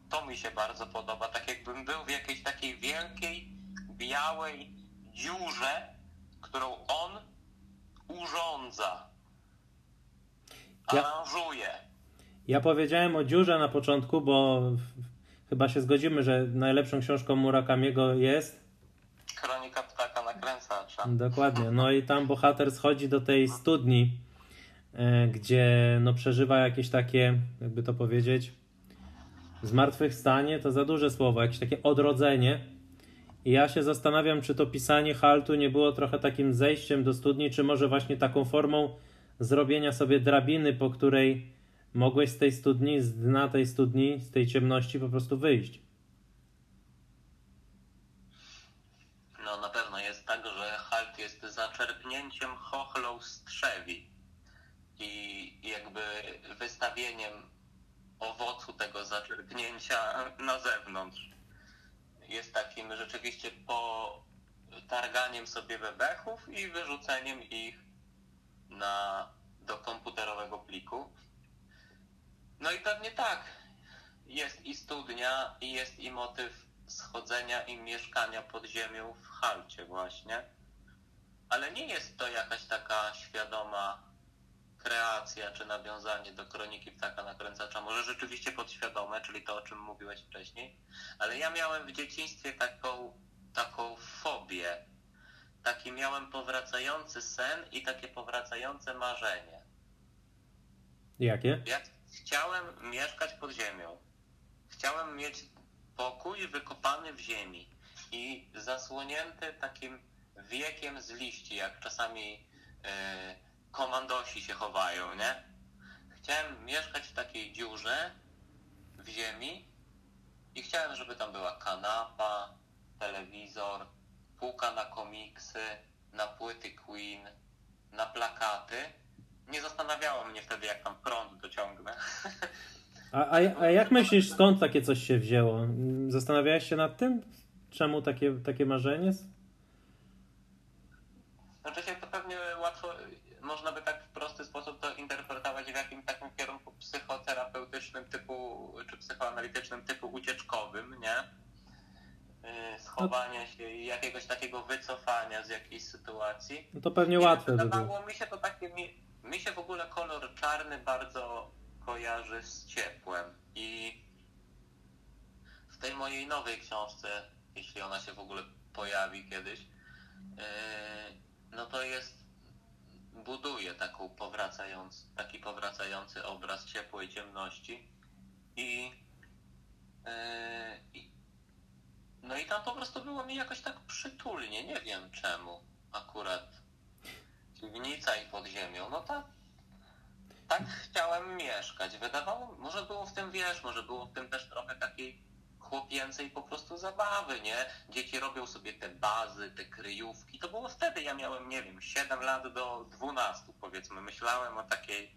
To mi się bardzo podoba, tak jakbym był w jakiejś takiej wielkiej, białej dziurze, którą on urządza, aranżuje. Ja, ja powiedziałem o dziurze na początku, bo chyba się zgodzimy, że najlepszą książką Murakamiego jest Kronika ptaka nakręcacza. Dokładnie. No i tam bohater schodzi do tej studni, gdzie no przeżywa jakieś takie, jakby to powiedzieć, zmartwychwstanie to za duże słowo, jakieś takie odrodzenie. I ja się zastanawiam, czy to pisanie haltu nie było trochę takim zejściem do studni, czy może właśnie taką formą zrobienia sobie drabiny, po której mogłeś z tej studni, z dna tej studni, z tej ciemności po prostu wyjść. No na pewno jest tak, że halt jest zaczerpnięciem chochlą strzewi i jakby wystawieniem owocu tego zaczerpnięcia na zewnątrz. Jest takim rzeczywiście potarganiem sobie bebechów i wyrzuceniem ich na, do komputerowego pliku. No i pewnie tak. Jest i studnia, i jest i motyw schodzenia i mieszkania pod ziemią w halcie właśnie. Ale nie jest to jakaś taka świadoma kreacja czy nawiązanie do kroniki ptaka nakręcacza. Może rzeczywiście podświadome, czyli to, o czym mówiłeś wcześniej. Ale ja miałem w dzieciństwie taką, taką fobię. Taki miałem powracający sen i takie powracające marzenie. Jakie? Ja chciałem mieszkać pod ziemią. Chciałem mieć pokój wykopany w ziemi i zasłonięty takim wiekiem z liści, jak czasami yy, komandosi się chowają, nie? Chciałem mieszkać w takiej dziurze w ziemi i chciałem, żeby tam była kanapa, telewizor, półka na komiksy, na płyty Queen, na plakaty. Nie zastanawiało mnie wtedy, jak tam prąd dociągnę. A, a, a jak myślisz, skąd takie coś się wzięło? Zastanawiałeś się nad tym? Czemu takie, takie marzenie? Znaczy się typu ucieczkowym, nie? Y, schowania się i jakiegoś takiego wycofania z jakiejś sytuacji. No to pewnie łatwe by było. mi się to takie, mi, mi się w ogóle kolor czarny bardzo kojarzy z ciepłem. I w tej mojej nowej książce, jeśli ona się w ogóle pojawi kiedyś, yy, no to jest, buduje taką powracający, taki powracający obraz ciepłej ciemności i, no i tam po prostu było mi jakoś tak przytulnie, nie wiem czemu akurat piwnica i pod ziemią, no tak tak chciałem mieszkać. Wydawało może było w tym, wiesz, może było w tym też trochę takiej chłopięcej po prostu zabawy, nie? Dzieci robią sobie te bazy, te kryjówki. To było wtedy, ja miałem, nie wiem, 7 lat do 12 powiedzmy. Myślałem o takiej,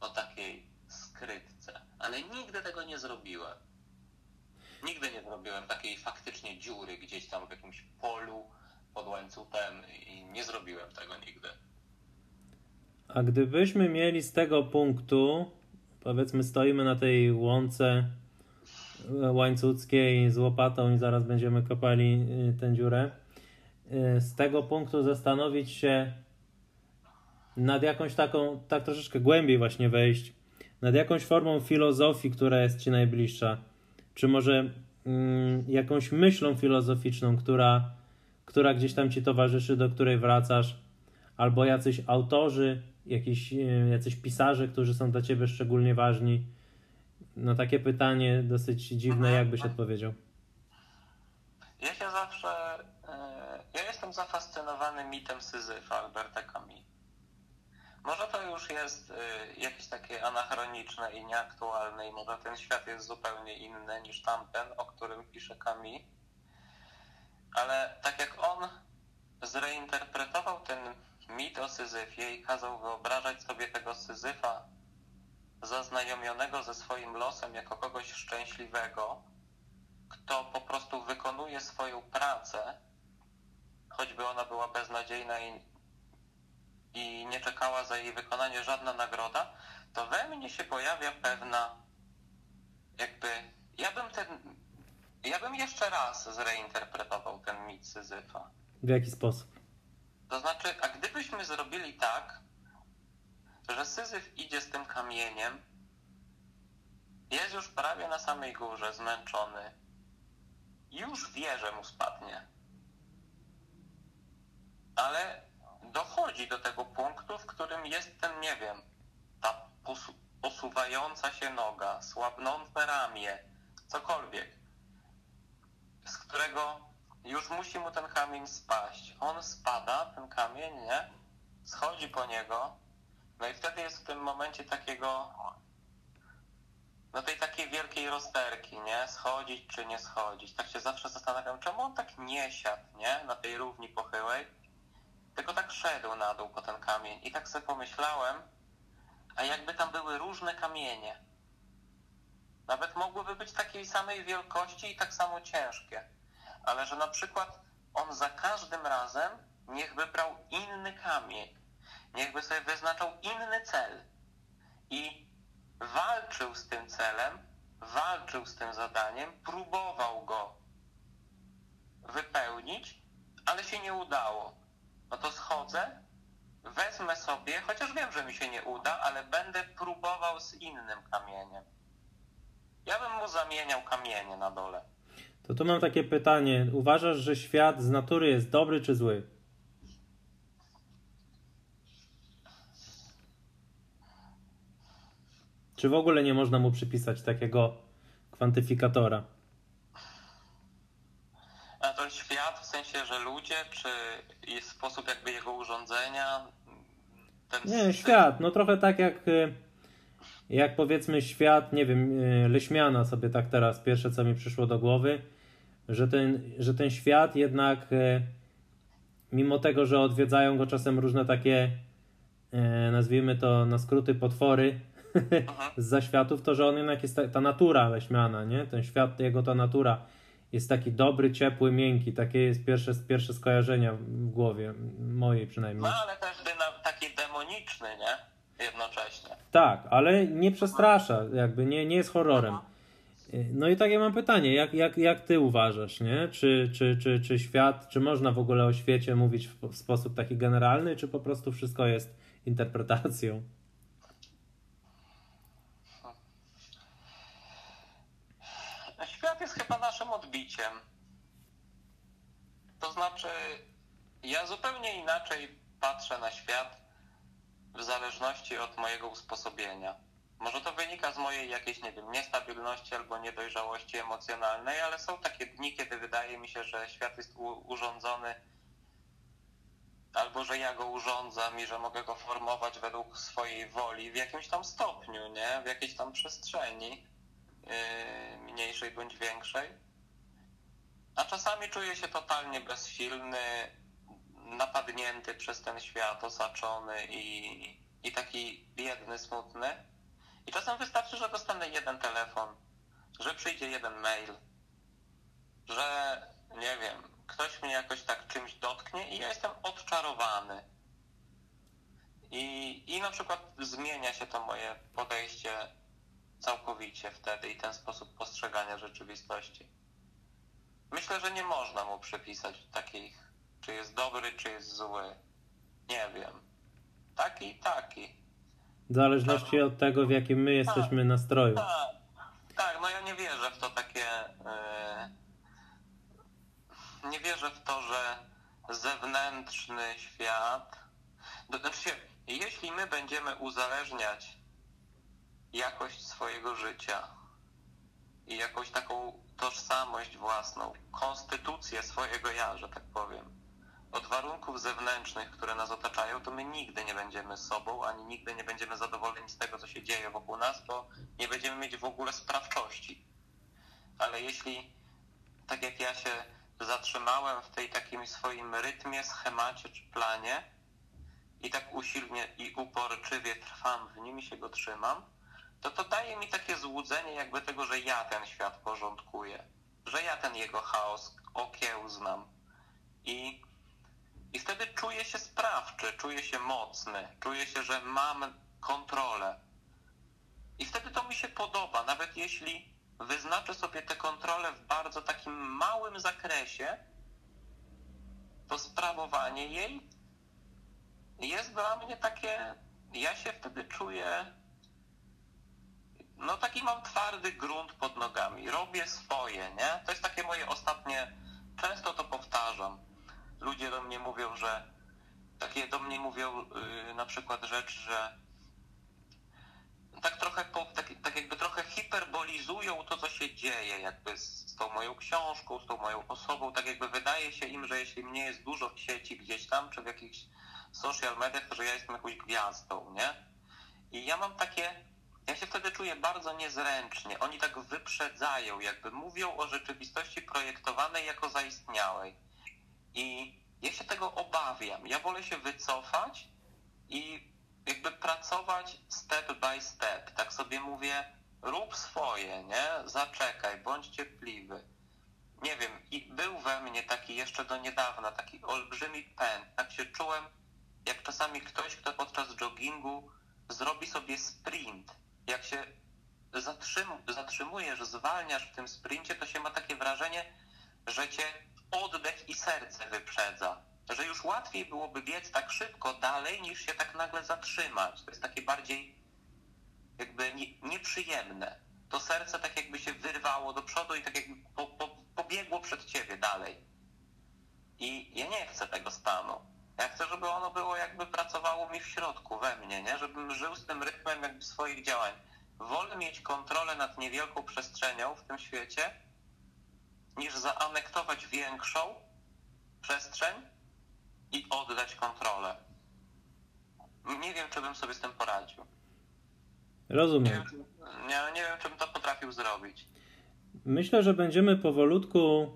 o takiej skrytce, ale nigdy tego nie zrobiłem. Nigdy nie zrobiłem takiej faktycznie dziury gdzieś tam w jakimś polu pod łańcuchem i nie zrobiłem tego nigdy. A gdybyśmy mieli z tego punktu, powiedzmy, stoimy na tej łące e, łańcuckiej z łopatą i zaraz będziemy kopali e, tę dziurę. E, z tego punktu zastanowić się nad jakąś taką, tak troszeczkę głębiej właśnie wejść, nad jakąś formą filozofii, która jest Ci najbliższa. Czy może mm, jakąś myślą filozoficzną, która, która gdzieś tam Ci towarzyszy, do której wracasz, albo jacyś autorzy, jakiś, e, jacyś pisarze, którzy są dla ciebie szczególnie ważni? No takie pytanie dosyć dziwne, mhm. jakbyś odpowiedział? Ja się zawsze, e, ja jestem zafascynowany mitem Syzyfa Alberta Camus. Może to już jest e, jakieś takie anachroniczne i nieaktualne i może ten świat jest zupełnie inny niż tamten, o którym pisze Camus. Ale tak jak on zreinterpretował ten mit o Syzyfie i kazał wyobrażać sobie tego Syzyfa zaznajomionego ze swoim losem jako kogoś szczęśliwego, kto po prostu wykonuje swoją pracę, choćby ona była beznadziejna i, i nie czekała za jej wykonanie żadna nagroda, to we mnie się pojawia pewna jakby ja bym ten ja bym jeszcze raz zreinterpretował ten mit Syzyfa. W jaki sposób? To znaczy, a gdybyśmy zrobili tak, że Syzyf idzie z tym kamieniem, jest już prawie na samej górze, zmęczony, już wie, że mu spadnie. Ale dochodzi do tego punktu, w którym jest ten, nie wiem, ta posu posuwająca się noga, słabnące ramię, cokolwiek, z którego już musi mu ten kamień spaść. On spada, ten kamień, nie? Schodzi po niego, no i wtedy jest w tym momencie takiego, no tej takiej wielkiej rozterki, nie? Schodzić czy nie schodzić. Tak się zawsze zastanawiam, czemu on tak nie siadł, nie? Na tej równi pochyłej, tylko tak szedł na dół po ten kamień. I tak sobie pomyślałem, a jakby tam były różne kamienie. Nawet mogłyby być takiej samej wielkości i tak samo ciężkie. Ale że na przykład on za każdym razem niech wybrał inny kamień. Niechby sobie wyznaczał inny cel. I walczył z tym celem, walczył z tym zadaniem, próbował go wypełnić, ale się nie udało. No to schodzę, wezmę sobie, chociaż wiem, że mi się nie uda, ale będę próbował z innym kamieniem. Ja bym mu zamieniał kamienie na dole. To tu mam takie pytanie. Uważasz, że świat z natury jest dobry czy zły? Czy w ogóle nie można mu przypisać takiego kwantyfikatora? A to świat w sensie, że ludzie, czy jest sposób jakby jego urządzenia? Ten nie, świat. No trochę tak jak, y, jak powiedzmy świat, nie wiem, y, Leśmiana sobie tak teraz, pierwsze co mi przyszło do głowy, że ten, że ten świat jednak y, mimo tego, że odwiedzają go czasem różne takie nazwijmy to na skróty potwory, z zaświatów, to że on jednak jest ta, ta natura leśmiana, nie? Ten świat, jego ta natura jest taki dobry, ciepły, miękki. Takie jest pierwsze, pierwsze skojarzenia w głowie, mojej przynajmniej. No ale też taki demoniczny, nie? Jednocześnie. Tak, ale nie przestrasza, jakby nie, nie jest horrorem. No i takie mam pytanie, jak, jak, jak ty uważasz, nie? Czy, czy, czy, czy świat, czy można w ogóle o świecie mówić w, w sposób taki generalny, czy po prostu wszystko jest interpretacją? świat jest chyba naszym To znaczy, ja zupełnie inaczej patrzę na świat w zależności od mojego usposobienia. Może to wynika z mojej jakiejś, nie wiem, niestabilności albo niedojrzałości emocjonalnej, ale są takie dni, kiedy wydaje mi się, że świat jest urządzony albo że ja go urządzam i że mogę go formować według swojej woli w jakimś tam stopniu, nie? W jakiejś tam przestrzeni. Yy, mniejszej bądź większej. A czasami czuję się totalnie bezsilny, napadnięty przez ten świat, osaczony i, i taki biedny, smutny. I czasem wystarczy, że dostanę jeden telefon, że przyjdzie jeden mail, że nie wiem, ktoś mnie jakoś tak czymś dotknie i ja jestem odczarowany. I, I na przykład zmienia się to moje podejście całkowicie wtedy i ten sposób postrzegania rzeczywistości. Myślę, że nie można mu przypisać takich, czy jest dobry, czy jest zły. Nie wiem. Taki i taki. W zależności tak. od tego, w jakim my jesteśmy tak, nastroju. Tak, tak, no ja nie wierzę w to takie. Yy, nie wierzę w to, że zewnętrzny świat. Znaczy, jeśli my będziemy uzależniać jakość swojego życia i jakąś taką tożsamość własną, konstytucję swojego ja, że tak powiem, od warunków zewnętrznych, które nas otaczają, to my nigdy nie będziemy sobą, ani nigdy nie będziemy zadowoleni z tego, co się dzieje wokół nas, bo nie będziemy mieć w ogóle sprawczości. Ale jeśli, tak jak ja się zatrzymałem w tej takim swoim rytmie, schemacie czy planie, i tak usilnie i uporczywie trwam w nim i się go trzymam, to to daje mi takie złudzenie jakby tego, że ja ten świat porządkuję, że ja ten jego chaos okiełznam i, i wtedy czuję się sprawczy, czuję się mocny, czuję się, że mam kontrolę. I wtedy to mi się podoba, nawet jeśli wyznaczę sobie tę kontrolę w bardzo takim małym zakresie, to sprawowanie jej jest dla mnie takie, ja się wtedy czuję, no taki mam twardy grunt pod nogami, robię swoje, nie? To jest takie moje ostatnie, często to powtarzam. Ludzie do mnie mówią, że, takie do mnie mówią yy, na przykład rzecz, że tak trochę, po, tak, tak jakby trochę hiperbolizują to, co się dzieje, jakby z, z tą moją książką, z tą moją osobą, tak jakby wydaje się im, że jeśli mnie jest dużo w sieci gdzieś tam, czy w jakichś social mediach, to że ja jestem jakąś gwiazdą, nie? I ja mam takie, ja się wtedy czuję bardzo niezręcznie. Oni tak wyprzedzają, jakby mówią o rzeczywistości projektowanej jako zaistniałej. I ja się tego obawiam. Ja wolę się wycofać i jakby pracować step by step. Tak sobie mówię, rób swoje, nie? Zaczekaj, bądź cierpliwy. Nie wiem, i był we mnie taki jeszcze do niedawna, taki olbrzymi pęd. Tak się czułem, jak czasami ktoś, kto podczas joggingu zrobi sobie sprint. Jak się zatrzym, zatrzymujesz, zwalniasz w tym sprincie, to się ma takie wrażenie, że cię oddech i serce wyprzedza że już łatwiej byłoby biec tak szybko dalej, niż się tak nagle zatrzymać. To jest takie bardziej jakby nie, nieprzyjemne. To serce tak jakby się wyrwało do przodu i tak jakby po, po, pobiegło przed ciebie dalej. I ja nie chcę tego stanu. Ja chcę, żeby ono było jakby pracowało mi w środku, we mnie, nie? Żebym żył z tym rytmem jakby swoich działań. Wolę mieć kontrolę nad niewielką przestrzenią w tym świecie, niż zaanektować większą przestrzeń i oddać kontrolę. Nie wiem, czy bym sobie z tym poradził. Rozumiem. Nie wiem, nie, nie wiem, czy bym to potrafił zrobić. Myślę, że będziemy powolutku,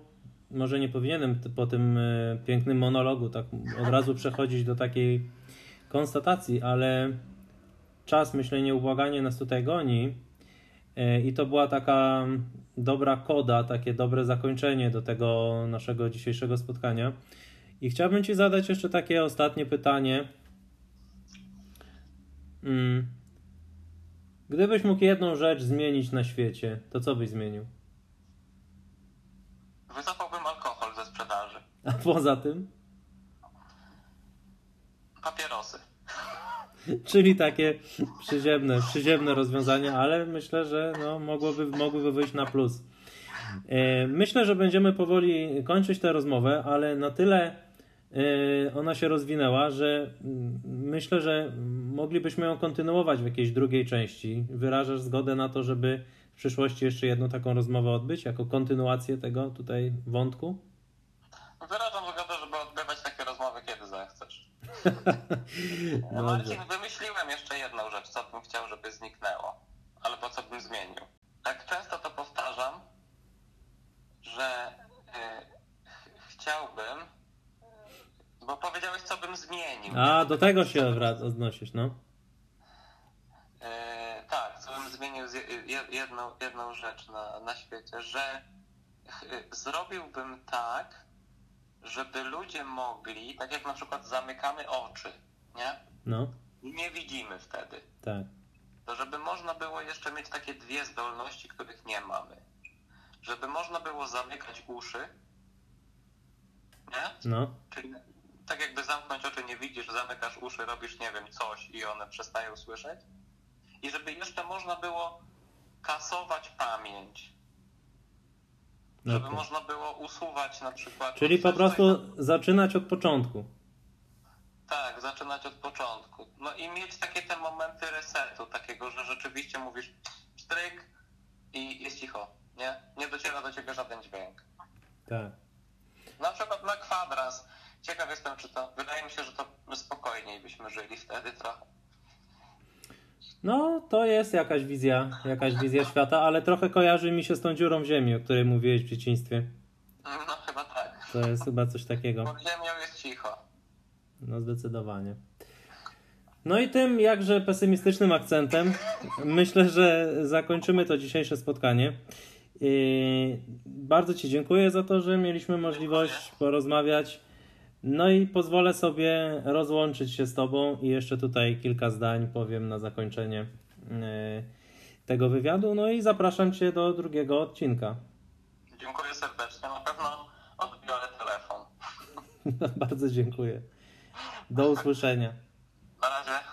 może nie powinienem po tym e, pięknym monologu tak od razu przechodzić do takiej konstatacji, ale czas, myślę, nieubłaganie nas tutaj goni e, i to była taka dobra koda, takie dobre zakończenie do tego naszego dzisiejszego spotkania. I chciałbym Ci zadać jeszcze takie ostatnie pytanie. Mm. Gdybyś mógł jedną rzecz zmienić na świecie, to co byś zmienił? Sprzedaży. A poza tym? Papierosy. Czyli takie przyziemne, przyziemne rozwiązania, ale myślę, że no, mogłoby, mogłyby wyjść na plus. E, myślę, że będziemy powoli kończyć tę rozmowę, ale na tyle E, ona się rozwinęła, że mm, myślę, że moglibyśmy ją kontynuować w jakiejś drugiej części. Wyrażasz zgodę na to, żeby w przyszłości jeszcze jedną taką rozmowę odbyć, jako kontynuację tego tutaj wątku? Wyrażam zgodę, żeby odbywać takie rozmowy, kiedy zechcesz. no, Marcin, wymyśliłem jeszcze jedną rzecz, co bym chciał, żeby zniknęło, albo co bym zmienił. Tak często to powtarzam, że yy, chciałbym, bo powiedziałeś, co bym zmienił. A, do tego się odnosisz, no. E, tak, co bym zmienił jedną, jedną rzecz na, na świecie, że zrobiłbym tak, żeby ludzie mogli, tak jak na przykład zamykamy oczy, nie? No. Nie widzimy wtedy. Tak. To żeby można było jeszcze mieć takie dwie zdolności, których nie mamy. Żeby można było zamykać uszy, nie? No. Czyli tak jakby zamknąć oczy nie widzisz, zamykasz uszy, robisz nie wiem coś i one przestają słyszeć. I żeby jeszcze można było kasować pamięć. Żeby okay. można było usuwać na przykład. Czyli po prostu zaczynać od początku. Tak, zaczynać od początku. No i mieć takie te momenty resetu, takiego, że rzeczywiście mówisz stryk i jest cicho, nie? Nie dociera do ciebie żaden dźwięk. Tak. Na przykład na kwadras Ciekaw jestem, czy to. Wydaje mi się, że to spokojniej byśmy żyli wtedy trochę. No, to jest jakaś wizja, jakaś wizja świata, ale trochę kojarzy mi się z tą dziurą w ziemi, o której mówiłeś w dzieciństwie. No, chyba tak. To jest chyba coś takiego. Pod ziemią jest cicho. No, zdecydowanie. No i tym jakże pesymistycznym akcentem myślę, że zakończymy to dzisiejsze spotkanie. I bardzo Ci dziękuję za to, że mieliśmy możliwość porozmawiać. No i pozwolę sobie rozłączyć się z Tobą i jeszcze tutaj kilka zdań powiem na zakończenie e, tego wywiadu. No i zapraszam Cię do drugiego odcinka. Dziękuję serdecznie. Na pewno odbiorę telefon. bardzo dziękuję. Do usłyszenia. Na razie.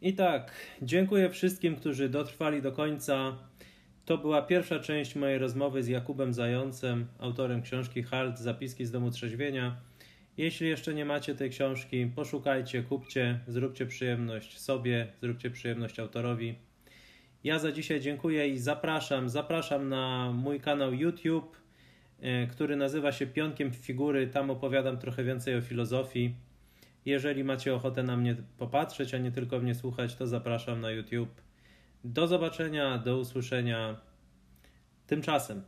I tak, dziękuję wszystkim, którzy dotrwali do końca. To była pierwsza część mojej rozmowy z Jakubem Zającem, autorem książki Halt Zapiski z domu trzeźwienia. Jeśli jeszcze nie macie tej książki, poszukajcie, kupcie, zróbcie przyjemność sobie, zróbcie przyjemność autorowi. Ja za dzisiaj dziękuję i zapraszam, zapraszam na mój kanał YouTube, e, który nazywa się Pionkiem Figury. Tam opowiadam trochę więcej o filozofii. Jeżeli macie ochotę na mnie popatrzeć, a nie tylko mnie słuchać, to zapraszam na YouTube. Do zobaczenia, do usłyszenia. Tymczasem.